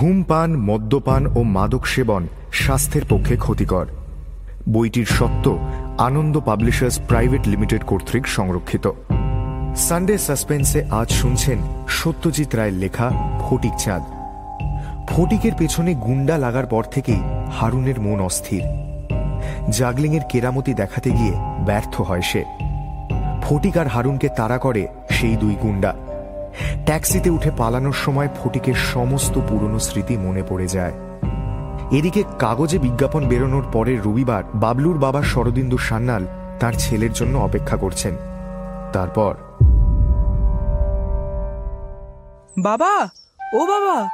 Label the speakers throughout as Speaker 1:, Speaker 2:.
Speaker 1: ধূমপান, মদ্যপান ও মাদক সেবন স্বাস্থ্যের পক্ষে ক্ষতিকর। বইটির সত্য, আনন্দ পাবলিশার্স প্রাইভেট লিমিটেড কর্তৃক সংরক্ষিত। সানডে সাসপেন্সে আজ শুনছেন সত্যজিৎ রায়ের লেখা ফটিক চাঁদ। ফটিকের পেছনে গুন্ডা লাগার পর থেকেই হারুনের মন অস্থির। জাগলিংয়ের কেরামতি দেখাতে গিয়ে ব্যর্থ হয় সে। ফটিক আর হারুনকে তাড়া করে সেই দুই গুন্ডা। ট্যাক্সিতে উঠে পালানোর সময় ফটিকের সমস্ত পুরনো স্মৃতি মনে পড়ে যায়। এদিকে কাগজে বিজ্ঞাপন বেরোনোর পরের রবিবার বাবলুর বাবা শরদিন্দু সান্যাল তার ছেলের জন্য অপেক্ষা করছেন। তারপর
Speaker 2: বাবা! ও বাবা!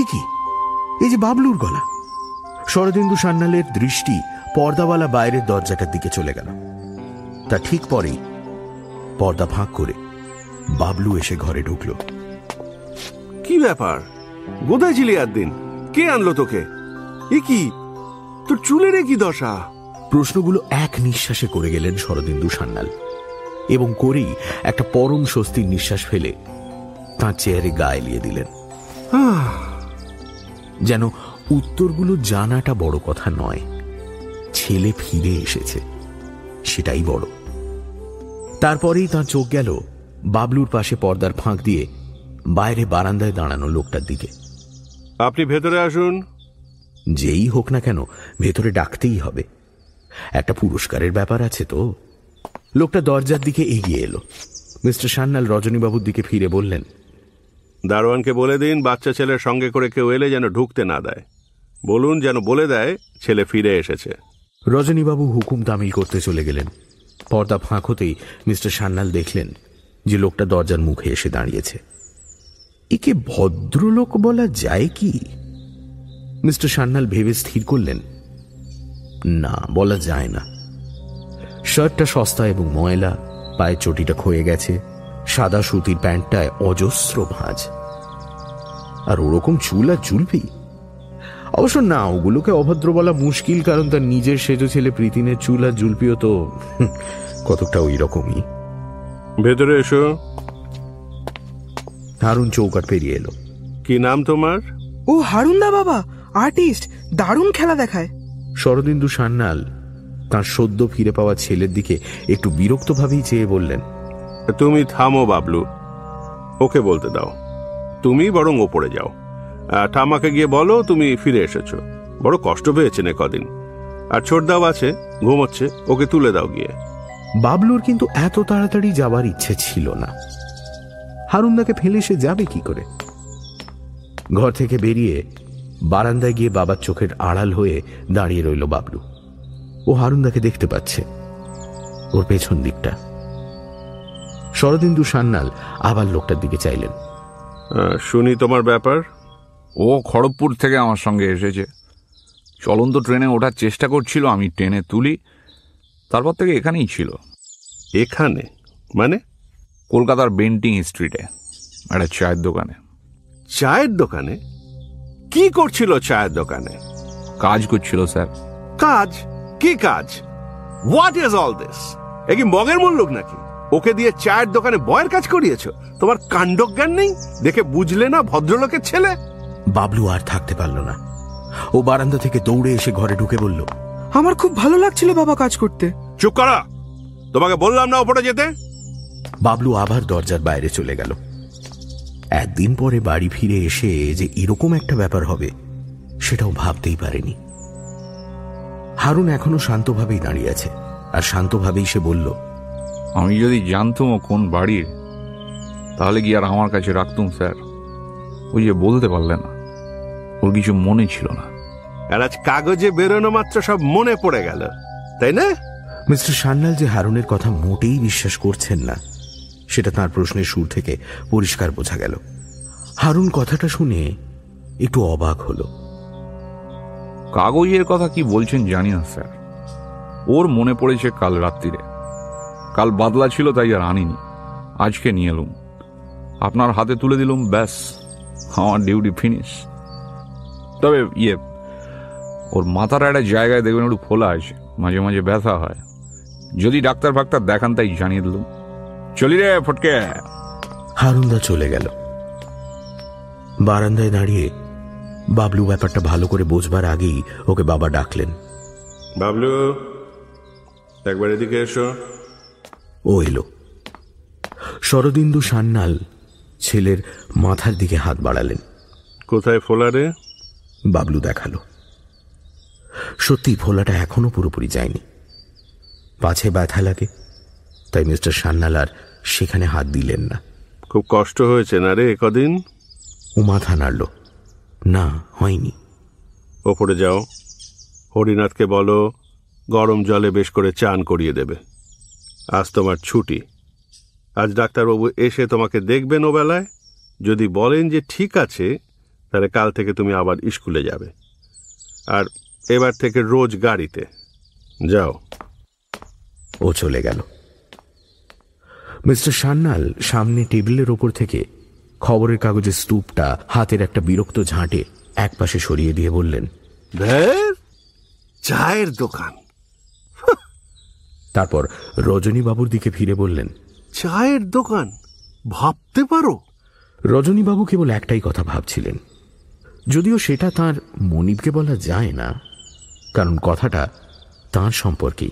Speaker 3: এ কি? এই যে বাবলুর গলা। শরদিন্দু সান্যালের দৃষ্টি পর্দাওয়ালা বাইরের দরজাটার দিকে চলে গেল। তা ঠিক পরেই পর্দা ফাঁক করে বাবলু এসে ঘরে ঢুকল।
Speaker 4: কি ব্যাপার? গোদায় ছিলি দিন কে আনলো তোকে? এ কি? তোর চুলের কি দশা?
Speaker 3: প্রশ্নগুলো এক নিঃশ্বাসে করে গেলেন শরদিন্দু সান্যাল এবং করেই একটা পরম স্বস্তির নিঃশ্বাস ফেলে তাঁর চেয়ারে গা এলিয়ে দিলেন। যেন উত্তরগুলো জানাটা বড় কথা নয় ছেলে ফিরে এসেছে সেটাই বড়। তারপরেই তাঁর চোখ গেল বাবলুর পাশে পর্দার ফাঁক দিয়ে বাইরে বারান্দায় দাঁড়ানো লোকটার দিকে।
Speaker 4: আপনি ভেতরে আসুন।
Speaker 3: যেই হোক না কেন ভেতরে ডাকতেই হবে। একটা পুরস্কারের ব্যাপার আছে তো। লোকটা দরজার দিকে এগিয়ে এলো। মিস্টার সান্যাল রজনীবাবুর দিকে ফিরে বললেন
Speaker 4: দারোয়ানকে বলে দিন বাচ্চা ছেলের সঙ্গে করে কেউ এলে যেন ঢুকতে না দেয়। বলুন যেন বলে দেয় ছেলে ফিরে এসেছে।
Speaker 3: রজনীবাবু হুকুম তামিল করতে চলে গেলেন। পর্দা ফাঁক হতেই মিস্টার সান্যাল দেখলেন যে লোকটা দরজার মুখে এসে দাঁড়িয়েছে। একে ভদ্রলোক বলা যায় কি? মিস্টার সান্যাল ভেবে স্থির করলেন, না, বলা যায় না। শার্টটা সস্তা এবং ময়লা, পায়ের চটিটা ক্ষয়ে গেছে, সাদা সুতির প্যান্টটায় অজস্র ভাঁজ। আর ওরকম চুল আর চুলপি অবশ্য না, ওগুলোকে অভদ্র বলা মুশকিল, কারণ তার নিজের সেজো ছেলে প্রীতিনের চুল আর জুলপিও তো কতকটা ওই রকমই।
Speaker 4: ভেতরে এসো।
Speaker 3: হারুন চৌকাট পেরিয়ে এলো।
Speaker 4: কি নাম তোমার?
Speaker 2: ও হারুনদা বাবা আর্টিস্ট দারুণ খেলা দেখায়।
Speaker 3: শরদিন্দু সান্যাল তার সদ্য ফিরে পাওয়া ছেলের দিকে একটু বিরক্তভাবেই চেয়ে বললেন
Speaker 4: তুমি থামো বাবলু ওকে বলতে দাও। তুমি বরং ওপরে যাও। ঠামাকে গিয়ে বলো তুমি ফিরে এসেছ। বড় কষ্ট পেয়েছেন কদিন। আর ছোটদাও আছে ঘুমোচ্ছে ওকে তুলে দাও গিয়ে।
Speaker 3: বাবলুর কিন্তু এত তাড়াতাড়ি যাবার ইচ্ছে ছিল না। হারুনদাকে ফেলে সে যাবে কি করে? ঘর থেকে বেরিয়ে বারান্দায় গিয়ে বাবার চোখের আড়াল হয়ে দাঁড়িয়ে রইল বাবলু। ও হারুনদাকে দেখতে পাচ্ছে। ওর পেছন দিকটা। শরদিন্দু সান্যাল আবার লোকটার দিকে চাইলেন।
Speaker 4: শুনি তোমার ব্যাপার।
Speaker 5: ও খড়গপুর থেকে আমার সঙ্গে এসেছে। চলন্ত ট্রেনে ওঠার চেষ্টা করছিল, আমি ট্রেনে তুলি। তারপর থেকে এখানেই ছিল।
Speaker 4: এখানে? মানে?
Speaker 5: কলকাতার বেন্টিং স্ট্রিটে একটা চায়ের দোকানে।
Speaker 4: চায়ের দোকানে? কি করছিল চায়ের দোকানে?
Speaker 5: কাজ করছিল স্যার।
Speaker 4: কাজ? কি কাজ? হোয়াট ইজ অল দিস এ কি মগের মুল্লুক নাকি? ওকে দিয়ে চায়ের দোকানে বয়ের কাজ করিয়েছ? তোমার কাণ্ডজ্ঞান নেই? দেখে বুঝলে না ভদ্রলোকের ছেলে?
Speaker 3: বাবলু আর থাকতে পারল না। ও বারান্দা থেকে দৌড়ে এসে ঘরে ঢুকে বলল
Speaker 2: আমার খুব ভালো লাগছিল বাবা কাজ করতে।
Speaker 4: চুপ করা। তোমাকে বললাম না ওপরে যেতে।
Speaker 3: বাবলু আবার দরজার বাইরে চলে গেল। একদিন পরে বাড়ি ফিরে এসে যে এরকম একটা ব্যাপার হবে সেটাও ভাবতেই পারেনি। হারুন এখনও শান্তভাবেই দাঁড়িয়ে আছে আর শান্তভাবেই সে বলল
Speaker 5: আমি যদি জানতুম ও কোন বাড়ির তাহলে কি আর আমার কাছে রাখতুম স্যার? ওই যে বলতে পারলে না। ওর কিছু মনে ছিল না।
Speaker 4: আর আজ কাগজে বেরোনো মাত্র সব মনে পড়ে গেল তাই না?
Speaker 3: মিস্টার সান্যাল যে হারুনের কথা মোটেই বিশ্বাস করছেন না সেটা তার প্রশ্নের সুর থেকে পরিষ্কার বোঝা গেল। হারুন কথাটা শুনে একটু অবাক হলো।
Speaker 5: কাগজের কথা কি বলছেন জানি না স্যার। ওর মনে পড়েছে কাল রাত্রিরে। কাল বাদলা ছিল তাই আর আনিনি। আজকে নিয়ে এলুম। আপনার হাতে তুলে দিলুম ব্যাস আমার ডিউটি ফিনিশ। তবে ইয়ে ওর মাথার একটা জায়গায় দেখবেন একটু ফোলা আছে মাঝে মাঝে ব্যথা হয়। যদি ডাক্তার ফাক্তার দেখান তাই জানিয়ে দিলুম। চলি রে ফটকে।
Speaker 3: হারুনদা চলে গেল। বারান্দায় দাঁড়িয়ে বাবলু ব্যাপারটা ভালো করে বোঝবার আগেই ওকে বাবা ডাকলেন।
Speaker 4: বাবলু একবার এদিকে এসো।
Speaker 3: ও এলো। শরদিন্দু সান্যাল ছেলের মাথার দিকে হাত বাড়ালেন।
Speaker 4: কোথায় ফোলারে
Speaker 3: বাবলু দেখাল। সত্যি ফোলাটা এখনও পুরোপুরি যায়নি। পাছে ব্যথা লাগে তাই মিস্টার সান্যাল আর সেখানে হাত দিলেন না।
Speaker 4: খুব কষ্ট হয়েছে না রে কদিন?
Speaker 3: ও মাথা নাড়ল না হয়নি।
Speaker 4: ওপরে যাও। হরিনাথকে বলো গরম জলে বেশ করে চান করিয়ে দেবে। আজ তোমার ছুটি। আজ ডাক্তারবাবু এসে তোমাকে দেখবেন ও বেলায় যদি বলেন যে ঠিক আছে তাহলে কাল থেকে তুমি আবার স্কুলে যাবে। আর এবার থেকে রোজ গাড়িতে। যাও।
Speaker 3: ও চলে গেল। মিস্টার সান্যাল সামনে টেবিলের ওপর থেকে খবরের কাগজের স্তূপটা হাতের একটা বিরক্ত ঝাঁটে একপাশে সরিয়ে দিয়ে বললেন
Speaker 4: ধ্যার চায়ের দোকান।
Speaker 3: তারপর রজনীবাবুর দিকে ফিরে বললেন
Speaker 4: চায়ের দোকান? ভাবতে পারো?
Speaker 3: রজনীবাবু কেবল একটাই কথা ভাবছিলেন যদিও সেটা তার মনিবকে বলা যায় না কারণ কথাটা তার সম্পর্কেই।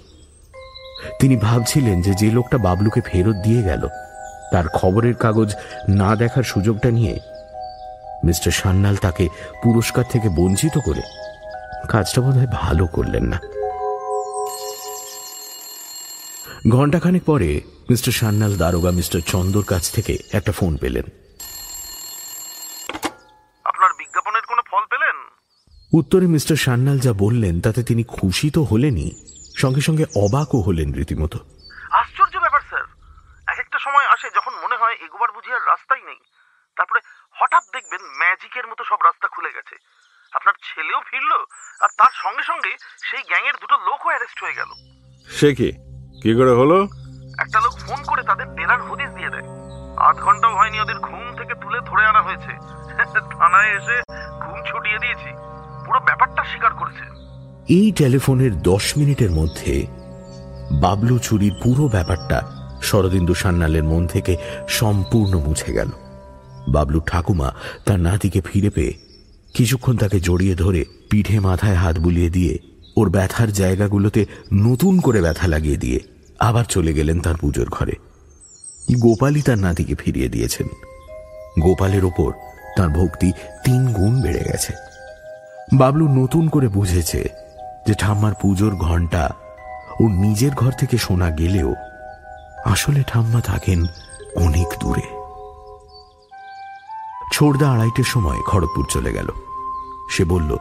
Speaker 3: তিনি ভাবছিলেন যে যে লোকটা বাবলুকে ফেরত দিয়ে গেল, তার খবরের কাগজ না দেখার সুযোগটা নিয়ে মিস্টার সান্যাল তাকে পুরস্কার থেকে বঞ্চিত করে কাজটা বোধহয় ভালো করলেন না। ঘণ্টাখানেক পরে মিস্টার সান্যাল দারোগা মিস্টার চন্দর কাছ থেকে একটা ফোন পেলেন
Speaker 6: আপনার বিজ্ঞাপনের কোনো ফল পেলেন
Speaker 3: উত্তরে মিস্টার সান্যাল যা বললেন তাতে তিনি খুশি তো হলেনই সঙ্গে সঙ্গে অবাকও হলেন রীতিমতো।
Speaker 6: আশ্চর্য ব্যাপার স্যার। এক একটা সময় আসে যখন মনে হয় এগোবার বুঝি আর রাস্তাই নেই। তারপরে হঠাৎ দেখবেন ম্যাজিকের মতো সব রাস্তা খুলে গেছে। আপনার ছেলেও ফিরলো আর তার সঙ্গে সঙ্গে সেই গ্যাংয়ের দুটো লোকও অ্যারেস্ট হয়ে গেল।
Speaker 4: সে কি? কি করে হলো?
Speaker 6: একটা লোক ফোন করে তাদের ডেরার হদিস দিয়ে দেয়। আধ ঘন্টাও হয়নি ওদের ঘুম থেকে তুলে ধরে আনা হয়েছে। থানায় এসে ঘুম ছুটিয়ে দিয়েছি। পুরো ব্যাপারটা স্বীকার করেছে।
Speaker 3: এই টেলিফোনের দশ মিনিটের মধ্যে বাবলু চুরির পুরো ব্যাপারটা শরদিন্দু সান্যালের মন থেকে সম্পূর্ণ মুছে গেল। বাবলু ঠাকুমা তার নাতিকে ফিরে পেয়ে কিছুক্ষণ তাকে জড়িয়ে ধরে পিঠে মাথায় হাত বুলিয়ে দিয়ে ওর ব্যথার জায়গাগুলোতে নতুন করে ব্যথা লাগিয়ে দিয়ে আবার চলে গেলেন তার পুজোর ঘরে। গোপালই তার নাতিকে ফিরিয়ে দিয়েছেন। গোপালের ওপর তার ভক্তি তিন গুণ বেড়ে গেছে। বাবলু নতুন করে বুঝেছে যে ঠাম্মার পুজোর ঘণ্টা ও নিজের ঘর থেকে শোনা গেলেও আসলে ঠাম্মা থাকেন অনেক দূরে। ছোড়দা আড়াইটের সময় খড়গপুর চলে গেল। সে বলল,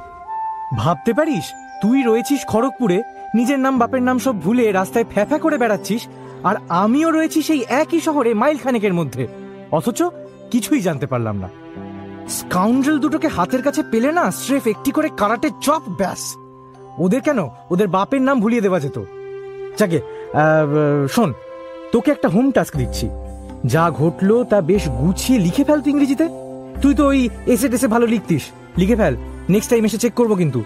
Speaker 7: ভাবতে পারিস? তুই রয়েছিস খড়গপুরে, নিজের নাম বাপের নাম সব ভুলে রাস্তায় ফ্যাফা করে বেড়াচ্ছিস, আর আমিও রয়েছি সেই একই শহরে মাইল খানেকের মধ্যে। অথচ কিছুই জানতে পারলাম না। স্কাউন্ড্রেল দুটোকে হাতের কাছে পেলে না স্রেফ একটি করে কারাটে চপ, ব্যাস। ওদের কেন? ওদের বাপের নাম ভুলিয়ে দেওয়া যেত। যাকে শোন, তোকে একটা হোম টাস্ক দিচ্ছি। যা ঘটলো তা বেশ গুছিয়ে লিখে ফেল তুই ইংরেজিতে। তুই তো ওই এসে টেসে ভালো লিখতিস। লিখে ফেল। নেক্সট টাইম এসে চেক করব কিন্তু।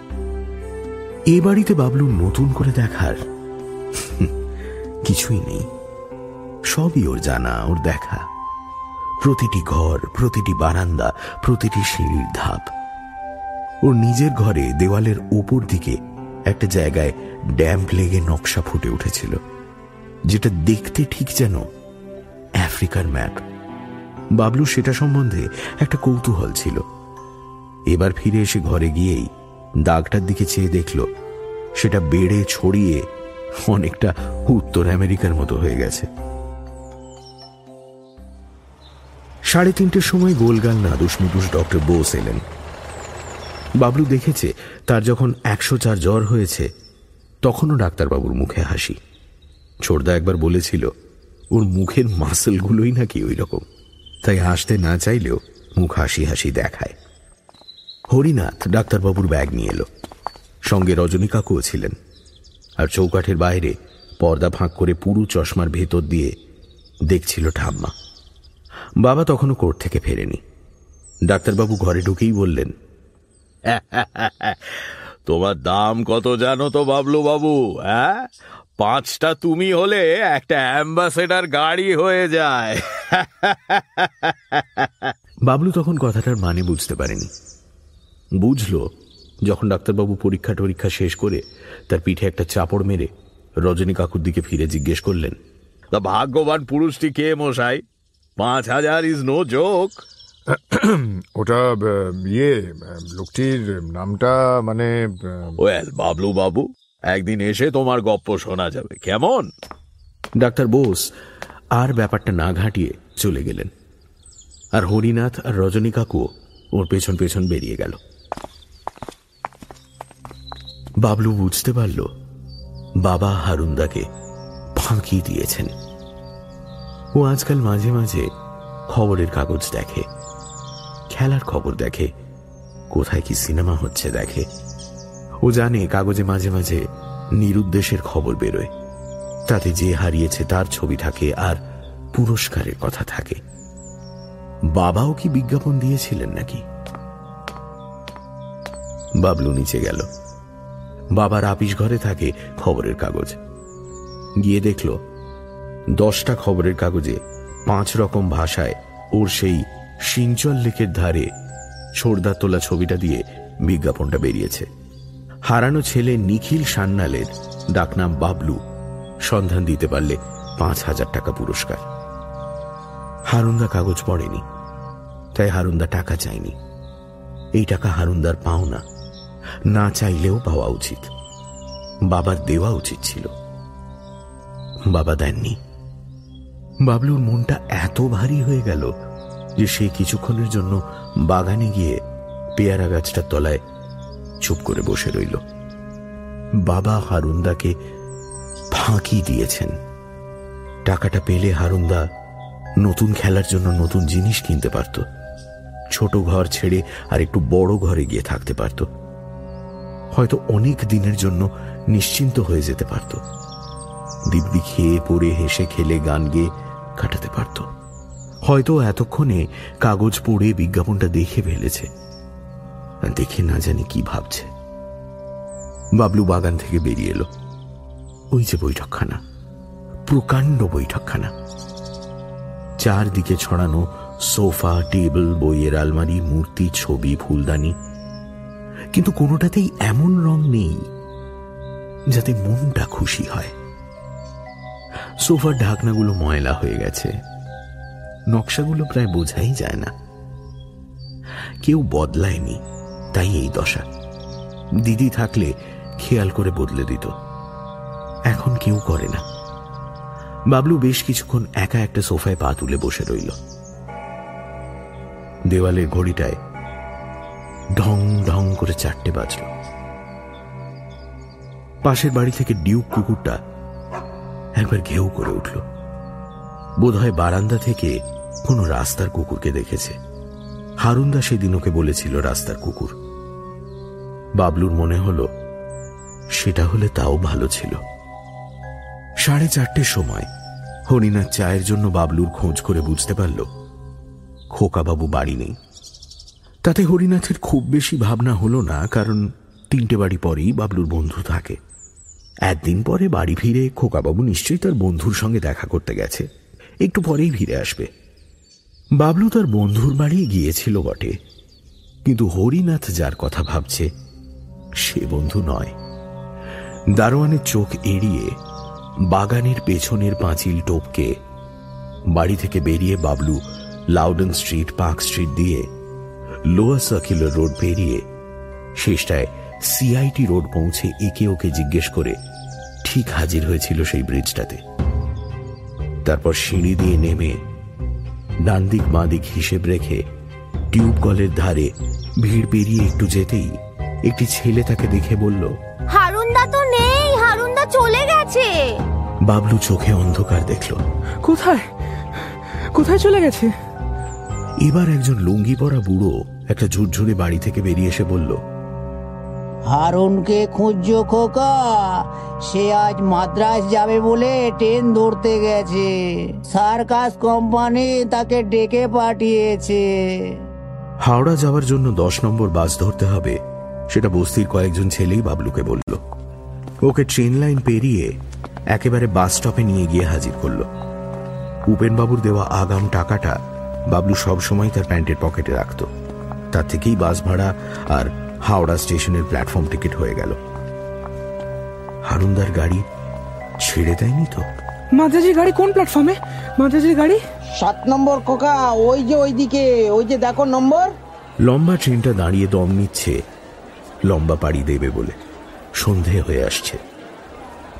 Speaker 3: এ বাড়িতে বাবলু নতুন করে দেখার। কিছুই নেই। সবই ওর জানা, ওর দেখা। প্রতিটি ঘর, প্রতিটি বারান্দা, প্রতিটি সিঁড়ির ধাপ। ওর নিজের ঘরে দেওয়ালের ওপর দিকে একটা জায়গায় ড্যাম্প লেগে নকশা ফুটে উঠেছিল, যেটা দেখতে ঠিক যেন আফ্রিকার ম্যাপ। বাবলু সেটা সম্বন্ধে একটা কৌতূহল ছিল। এবার ফিরে এসে ঘরে গিয়েই দাগটার দিকে চেয়ে দেখল, সেটা বেড়ে ছড়িয়ে অনেকটা উত্তর আমেরিকার মতো হয়ে গেছে। সাড়ে তিনটের সময় গোলগাল নাদুস নুদুস ডক্টর বোস এলেন। বাবলু দেখেছে, তার যখন একশো চার জ্বর হয়েছে, তখনও ডাক্তারবাবুর মুখে হাসি। ছোটদা একবার বলেছিল, ওর মুখের মাসেলগুলোই নাকি ওই রকম তাই হাসতে না চাইলেও মুখ হাসি হাসি দেখায়। হরিনাথ ডাক্তারবাবুর ব্যাগ নিয়ে এলো। সঙ্গে রজনী কাকুও ছিলেন। আর চৌকাঠের বাইরে পর্দা ফাঁক করে পুরু চশমার ভেতর দিয়ে দেখছিল ঠাম্মা। বাবা তখনও কোর্ট থেকে ফেরেনি। ডাক্তারবাবু ঘরে ঢুকেই বললেন
Speaker 8: তোমার দাম কত জানো তো বাবলু বাবু হ্যাঁ? পাঁচটা তুমি হলে একটা অ্যাম্বাসেডার গাড়ি হয়ে যায়।
Speaker 3: বাবলু তখন কথাটার মানে বুঝতে পারেনি। বুঝল যখন ডাক্তারবাবু পরীক্ষা টরীক্ষা শেষ করে তার পিঠে একটা চাপড় মেরে রজনী কাকুর দিকে ফিরে জিজ্ঞেস করলেন
Speaker 8: তা ভাগ্যবান পুরুষটি কে মশাই? পাঁচ হাজার ইজ নো জোক।
Speaker 9: ওটা আহ, ইয়ে আহ, লোকটির নামটা মানে আহ,
Speaker 8: ওয়েল বাবলু বাবু একদিন এসে তোমার গপ্প শোনা যাবে। কেমন?
Speaker 3: ডাক্তার বোস আর ব্যাপারটা না ঘাঁটিয়ে চলে গেলেন। আর হরিনাথ আর রজনী কাকুও ওর পেছন পেছন বেরিয়ে গেল। বাবলু বুঝতে পারল বাবা হারুন্দাকে ফাঁকি দিয়েছেন। ও আজকাল মাঝে মাঝে খবরের কাগজ দেখে, খেলার খবর দেখে, কোথায় কি সিনেমা হচ্ছে দেখে। ও জানে কাগজে মাঝে মাঝে নিরুদ্দেশের খবর বেরোয়। তাতে যে হারিয়েছে তার ছবি থাকে আর পুরস্কারের কথা থাকে। বাবাও কি বিজ্ঞাপন দিয়েছিলেন নাকি? বাবলু নিচে গেল। বাবার আপিস ঘরে থাকে খবরের কাগজ। গিয়ে দেখল দশটা খবরের কাগজে পাঁচ রকম ভাষায় ওর সেই সিঞ্চল লেকের ধারে ছোড়দার তোলা ছবিটা দিয়ে বিজ্ঞাপনটা বেরিয়েছে। হারানো ছেলে নিখিল সান্নালের ডাকনাম বাবলু সন্ধান দিতে পারলে পাঁচ হাজার টাকা পুরস্কার। হারুন্দা কাগজ পড়েনি, তাই হারুন্দা টাকা চায়নি এই টাকা হারুন্দার পাওনা না চাইলেও পাওয়া উচিত। বাবার দেওয়া উচিত ছিল। বাবা দেননি। বাবলুর মনটা এত ভারী হয়ে গেল যে সে কিছুক্ষণের জন্য বাগানে গিয়ে পেয়ারা গাছটার তলায় চুপ করে বসে রইল। বাবা হারুন্দাকে ফাঁকি দিয়েছেন। টাকাটা পেলে হারুন্দা নতুন খেলার জন্য নতুন জিনিস কিনতে পারত। ছোট ঘর ছেড়ে আর একটু বড় ঘরে গিয়ে থাকতে পারত। হয়তো অনেক দিনের জন্য নিশ্চিন্ত হয়ে যেতে পারত। দিব্যি খেয়ে পড়ে হেসে খেলে গান গেয়ে কাটাতে পারত। হয়তো এতক্ষণে কাগজ পড়ে বিজ্ঞাপনটা দেখে ফেলেছে। দেখে না জানি কি ভাবছে। বাবলু বাগান থেকে বেরিয়ে এলো। ওই যে বৈঠকখানা, প্রকাণ্ড বৈঠকখানা। চারদিকে ছড়ানো সোফা, টেবিল, বইয়ের আলমারি, মূর্তি, ছবি, ফুলদানি। কিন্তু কোনোটাতেই এমন রং নেই যাতে মনটা খুশি হয়। সোফার ঢাকনাগুলো ময়লা হয়ে গেছে। নকশাগুলো প্রায় বোঝাই যায় না। কেউ বদলায়নি, তাই এই দশা। দিদি থাকলে খেয়াল করে বদলে দিত। এখন কেউ করে না। বাবলু বেশ কিছুক্ষণ একা একটা সোফায় পা তুলে বসে রইল। দেওয়ালের ঘড়িটায় ঢং ঢং করে চারটে বাজল। পাশের বাড়ি থেকে ডিউক কুকুরটা একবার ঘেউ করে উঠল। বোধহয় বারান্দা থেকে কোনো রাস্তার কুকুরকে দেখেছে। হারুন্দা সেদিন ওকে বলেছিল রাস্তার কুকুর। বাবলুর মনে হল, সেটা হলে তাও ভালো ছিল। সাড়ে চারটের সময় হরিনাথ চায়ের জন্য বাবলুর খোঁজ করে বুঝতে পারল, খোকাবাবু বাড়ি নেই। তাতে হরিনাথের খুব বেশি ভাবনা হলো না, কারণ তিনটে বাড়ি পরেই বাবলুর বন্ধু থাকে। একদিন পরে বাড়ি ফিরে খোকাবাবু নিশ্চয়ই তার বন্ধুর সঙ্গে দেখা করতে গেছে। একটু পরেই ফিরে আসবে। বাবলু তার বন্ধুর বাড়ি গিয়েছিল বটে। কিন্তু হরিনাথ যার কথা ভাবছে, সে বন্ধু নয়। দারোয়ানের চোখ এড়িয়ে বাগানের পেছনের পাঁচিল টোপকে বাড়ি থেকে বেরিয়ে Bablu Loudon street, park street দিয়ে লোয়ার সার্কুলার রোড পেরিয়ে শেষটায় সিআইটি রোড পৌঁছে একে ওকে জিজ্ঞেস করে ঠিক হাজির হয়েছিল সেই ব্রিজটাতে। তারপর সিঁড়ি দিয়ে নেমে ডান দিক বাঁ দিক হিসেব রেখে টিউব কলের ধারে ভিড় পেরিয়ে একটু যেতেই একটি ছেলে তাকে দেখে বলল
Speaker 10: হারুনদা তো নেই হারুনদা চলে গেছে।
Speaker 3: বাবলু চোখে অন্ধকার দেখল
Speaker 2: কোথায়? কোথায় চলে গেছে?
Speaker 3: এবার একজন লুঙ্গি পরা বুড়ো একটা ঝুরঝুরে বাড়ি থেকে বেরিয়ে এসে বলল
Speaker 11: হারুনকে খুঁজছো, খোকা? সে আজ মাদ্রাস যাবে বলে ট্রেন ধরতে গেছে। সার্কাস কোম্পানি তাকে ডেকে পাঠিয়েছে।
Speaker 3: হাওড়া যাওয়ার জন্য দশ নম্বর বাস ধরতে হবে, সেটা বস্তির কয়েকজন ছেলেই বাবলুকে বলল। ওকে ট্রেন লাইন পেরিয়ে একেবারে বাস স্টপে নিয়ে গিয়ে হাজির করল। উপেনবাবুর দেওয়া আগাম টাকাটা বাবলু সবসময় তার প্যান্টের পকেটে রাখত। তার থেকেই বাস ভাড়া আর হাওড়া স্টেশনের প্ল্যাটফর্ম টিকিট হয়ে গেল। হারুনদার গাড়ি ছেড়ে দেয়নি তো?
Speaker 2: মাদ্রাজির গাড়ি কোন প্ল্যাটফর্মে? মাদ্রাজির গাড়ি?
Speaker 11: সাত নম্বর খোকা ওই যে ওইদিকে ওই যে দেখো নম্বর।
Speaker 3: লম্বা ট্রেনটা দাঁড়িয়ে দম নিচ্ছে লম্বা পাড়ি দেবে বলে। সন্ধে হয়ে আসছে।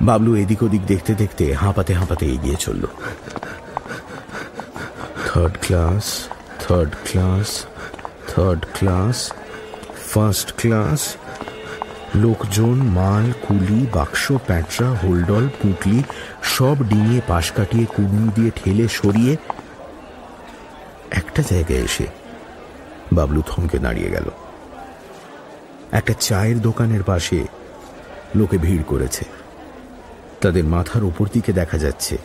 Speaker 3: বাবলু এদিক ওদিক দেখতে দেখতে হাঁপাতে হাঁপাতে এগিয়ে চলল। Third class third class third class first class. লোকজন, মাল, কুলি, বাক্স প্যাঁচা হোলডল, পুঁটলি, সব ডিঙিয়ে পাশ কাটিয়ে কুড়ুনি দিয়ে ঠেলে সরিয়ে একটা জায়গায় এসে বাবলু থমকে দাঁড়িয়ে গেল। একটা চায়ের দোকানের পাশে লোকে ভিড় করেছে। তাদের মাথার উপর দিকে দেখা যাচ্ছে,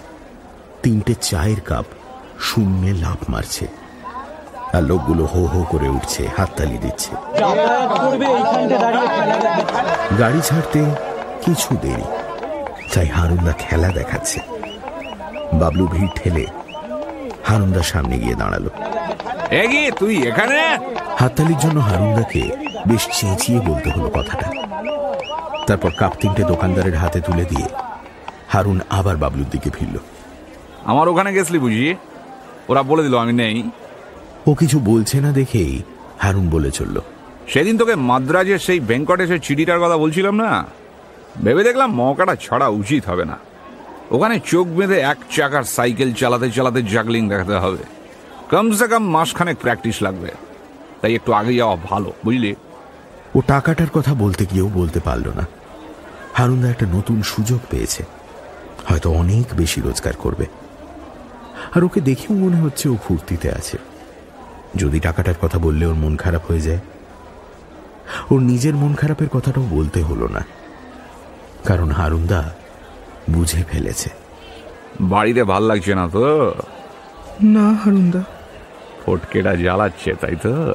Speaker 3: তিনটে চায়ের কাপ শূন্যে লাভ মারছে। আর লোকগুলো হো হো করে উঠছে হাততালি দিচ্ছে। গাড়ি ছাড়তে কিছু দেরি তাই হারুন্দা খেলা দেখাচ্ছে। বাবলু ভিড় ঠেলে হারুন্দার সামনে গিয়ে দাঁড়াল।
Speaker 5: তুই এখানে?
Speaker 3: হাততালির জন্য হারুন্দাকে বেশ চেঁচিয়ে বলতে হলো কথাটা। তারপর কাপ তিনটে দোকানদারের হাতে তুলে দিয়ে হারুন আবার বাবলুর দিকে ফিরল।
Speaker 5: আমার ওখানে গেছলি বুঝি? ওরা বলে দিল আমি নেই।
Speaker 3: ও কিছু বলছে না দেখেই হারুন বলে চলল।
Speaker 5: সেদিন তোকে মাদ্রাজের সেই ভেঙ্কটেশের চিঠিটার কথা বলছিলাম না? ভেবে দেখলাম মকাটা ছাড়া উচিত হবে না। ওখানে চোখ বেঁধে এক চাকার সাইকেল চালাতে চালাতে জাগলিং দেখাতে হবে। কমসে কম মাসখানেক প্র্যাকটিস লাগবে। তাই একটু আগে যাওয়া ভালো বুঝলি?
Speaker 3: ও টাকাটার কথা বলতে গিয়েও বলতে পারল না। হারুন্দা একটা নতুন সুযোগ পেয়েছে। হয়তো অনেক বেশি রোজগার করবে। আর ওকে দেখেও মনে হচ্ছে ও ফুর্তিতে আছে। যদি টাকাটার কথা বললে ওর মন খারাপ হয়ে যায়। ওর নিজের মন খারাপের কথাটাও বলতে হলো না। কারণ হারুন্দা বুঝে ফেলেছে।
Speaker 5: বাড়িতে ভালো লাগছে না তো?
Speaker 2: না হারুন্দা।
Speaker 5: ফটকেটা জ্বালাচ্ছে তাই তো?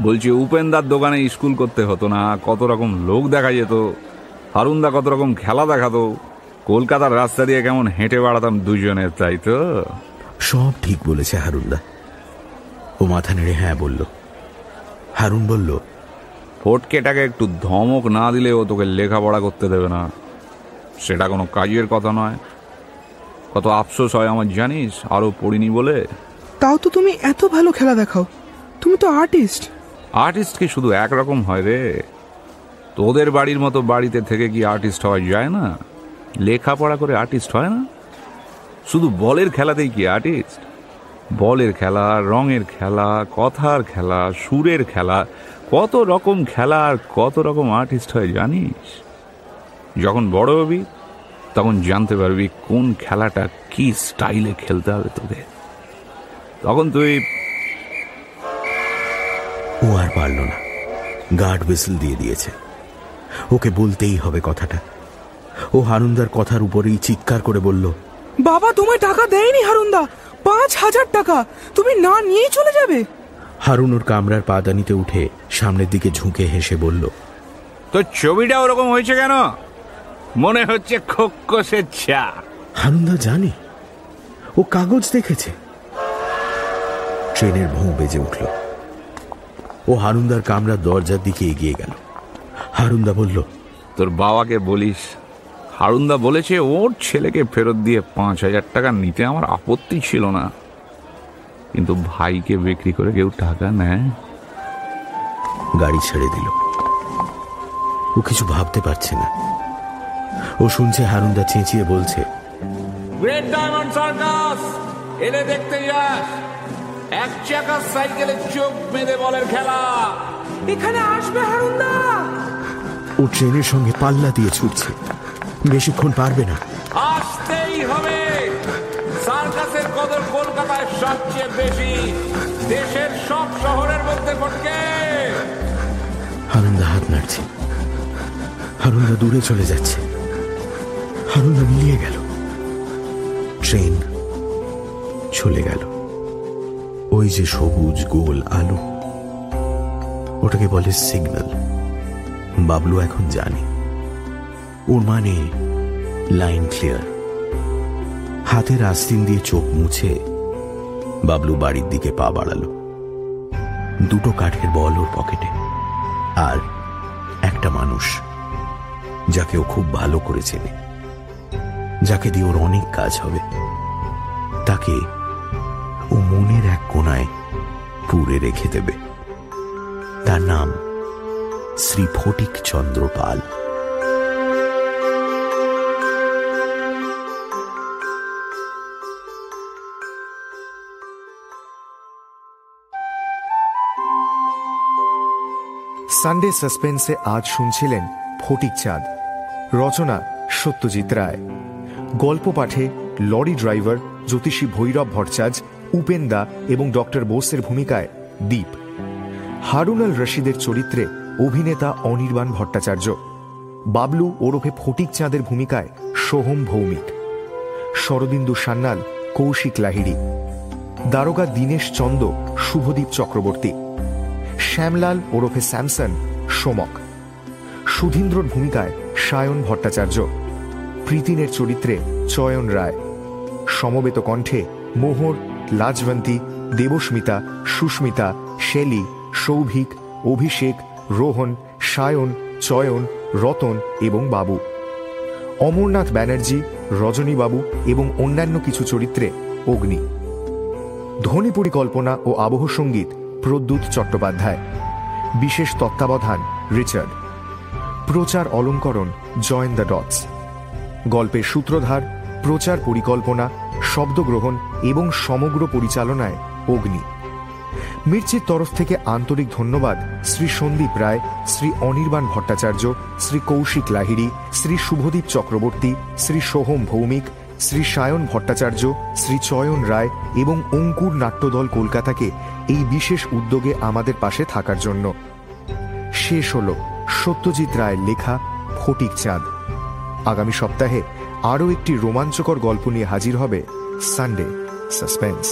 Speaker 5: বলছি উপেন্দার দোকানে স্কুল করতে হতো না কত রকম লোক দেখা যেত। হারুন্দা কত রকম খেলা দেখাতো। কলকাতার রাস্তা দিয়ে কেমন হেঁটে বেড়াতাম দুজনে তাই তো?
Speaker 3: সব ঠিক বলেছে হারুন্দা। ও মাথা নেড়ে হ্যাঁ বলল। হারুন বলল
Speaker 5: ফটকেটাকে একটু ধমক না দিলে ও তোকে লেখাপড়া করতে দেবে না। সেটা কোনো কাজের কথা নয়। কত আফসোস হয় আমার জানিস? আরও পড়িনি বলে?
Speaker 2: তাও তো তুমি এত ভালো খেলা দেখাও। তুমি তো আর্টিস্ট
Speaker 5: আর্টিস্ট কি শুধু একরকম হয় রে? তোদের বাড়ির মতো বাড়িতে থেকে কি আর্টিস্ট হওয়া যায় না? লেখাপড়া করে আর্টিস্ট হয় না? শুধু বলের খেলাতেই কি আর্টিস্ট বলের খেলা রঙের খেলা কথার খেলা সুরের খেলা কত রকম খেলা আর কত রকম আর্টিস্ট হয় জানিস? যখন বড় হবি তখন জানতে পারবি কোন খেলাটা কি স্টাইলে খেলতে হবে তোদের। তখন তুই
Speaker 3: ও আর পারল না। গার্ড বিসল দিয়ে দিয়েছে। ওকে বলতেই হবে কথাটা। ও হারুন্দার কথার উপরেই চিৎকার করে বলল
Speaker 2: বাবা তোমায় টাকা দেয়নি হারুন্দা। পাঁচ হাজার টাকা। তুমি না নিয়েই চলে যাবে।
Speaker 3: হারুন ওর কামরার পাদানিতে উঠে সামনের দিকে ঝুঁকে হেসে বলল
Speaker 5: তোর ছবিটা ওরকম হয়েছে কেন? মনে হচ্ছে খোকসের চা।
Speaker 3: হারুন্দা জানে। ও কাগজ দেখেছে। ট্রেনের ভোঁ বেজে উঠল। ও হারুন্দার কামরার দরজার দিকে এগিয়ে গেল। হারুন্দা বলল
Speaker 5: তোর বাবাকে বলিস হারুন্দা বলেছে ওর ছেলেকে ফেরত দিয়ে পাঁচ হাজার টাকা নিতে আমার আপত্তি ছিল না। কিন্তু ভাইকে বিক্রি করে কেউ টাকা নেয়?
Speaker 3: গাড়ি ছেড়ে দিল। ও কিছু ভাবতে পারছে না। ও শুনছে হারুন্দা চেঁচিয়ে বলছে
Speaker 5: গ্রেট ডায়মন্ড সার্কাস এলে দেখতে যাস। এক চাকা সাইকেলে চোখ বেঁধে বলের খেলা।
Speaker 2: এখানে আসবে হারুন্দা!
Speaker 3: ও ট্রেনের সঙ্গে পাল্লা দিয়ে ছুটছে। বেশিক্ষণ পারবে না।
Speaker 5: আসতেই হবে। সার্কাসের কদর কলকাতায় সবচেয়ে বেশি। দেশের সব শহরের মধ্যে ফটকে
Speaker 3: হারুন্দা হাত নাড়ছে। হারুন্দা দূরে চলে যাচ্ছে। হারুন্দা মিলিয়ে গেল। ট্রেন চলে গেল। ওই যে সবুজ গোল আলো ওটাকে বলে সিগন্যাল বাবলু এখন জানে। ওর মানে লাইন ক্লিয়ার। হাতের আস্তিন দিয়ে চোখ মুছে বাবলু বাড়ির দিকে পা বাড়ালো। দুটো কাঠের বল ওর পকেটে আর একটা মানুষ যাকে ও খুব ভালো করে চেনে, যাকে দিয়ে ওর অনেক কাজ হবে। তাকে ও মনের এক কোনায় পুরে রেখে দেবে। তার নাম শ্রী ফটিক চন্দ্র পাল।
Speaker 1: সানডে সাসপেন্সে আজ শুনছিলেন ফটিক চাঁদ। রচনা সত্যজিৎ রায়। গল্প পাঠে লরি ড্রাইভার জ্যোতিষী ভৈরব ভট্টাচার্য উপেন দা এবং ডক্টর বোসের ভূমিকায় দীপ। হারুন আল রশিদের চরিত্রে অভিনেতা অনির্বাণ ভট্টাচার্য। বাবলু ওরফে ফটিক চাঁদের ভূমিকায় সোহম ভৌমিক। শরদিন্দু সান্যাল, কৌশিক লাহিড়ী। দারোগা দীনেশ চন্দ, শুভদীপ চক্রবর্তী। শ্যামলাল ওরফে স্যামসন, সোমক। সুধীন্দ্রর ভূমিকায় সায়ন ভট্টাচার্য। প্রীতিনের চরিত্রে চয়ন রায়। সমবেত কণ্ঠে মোহর, লাজবন্তী, দেবস্মিতা, সুস্মিতা, শেলি, সৌভিক, অভিষেক, রোহন, সায়ন, চয়ন, রতন এবং বাবু। অমরনাথ ব্যানার্জি, রজনীবাবু এবং অন্যান্য কিছু চরিত্রে অগ্নি। ধ্বনি পরিকল্পনা ও আবহ সংগীত প্রদ্যুৎ চট্টোপাধ্যায়, বিশেষ তত্ত্বাবধান রিচার্ড, প্রচার অলঙ্করণ জয়েন দ্য ডটস গল্পের সূত্রধার, প্রচার পরিকল্পনা, শব্দগ্রহণ এবং সমগ্র পরিচালনায় অগ্নি। মির্চির তরফ থেকে আন্তরিক ধন্যবাদ শ্রী সন্দীপ রায়, শ্রী অনির্বাণ ভট্টাচার্য, শ্রী কৌশিক লাহিড়ী, শ্রী শুভদীপ চক্রবর্তী, শ্রী সোহম ভৌমিক শ্রী সায়ন ভট্টাচার্য, শ্রী চয়ন রায় এবং অঙ্কুর নাট্যদল কলকাতাকে এই বিশেষ উদ্যোগে আমাদের পাশে থাকার জন্য। শেষ হল সত্যজিৎ রায়ের লেখা ফটিক চাঁদ। আগামী সপ্তাহে আরও একটি রোমাঞ্চকর গল্প নিয়ে হাজির হবে সানডে সাসপেন্স।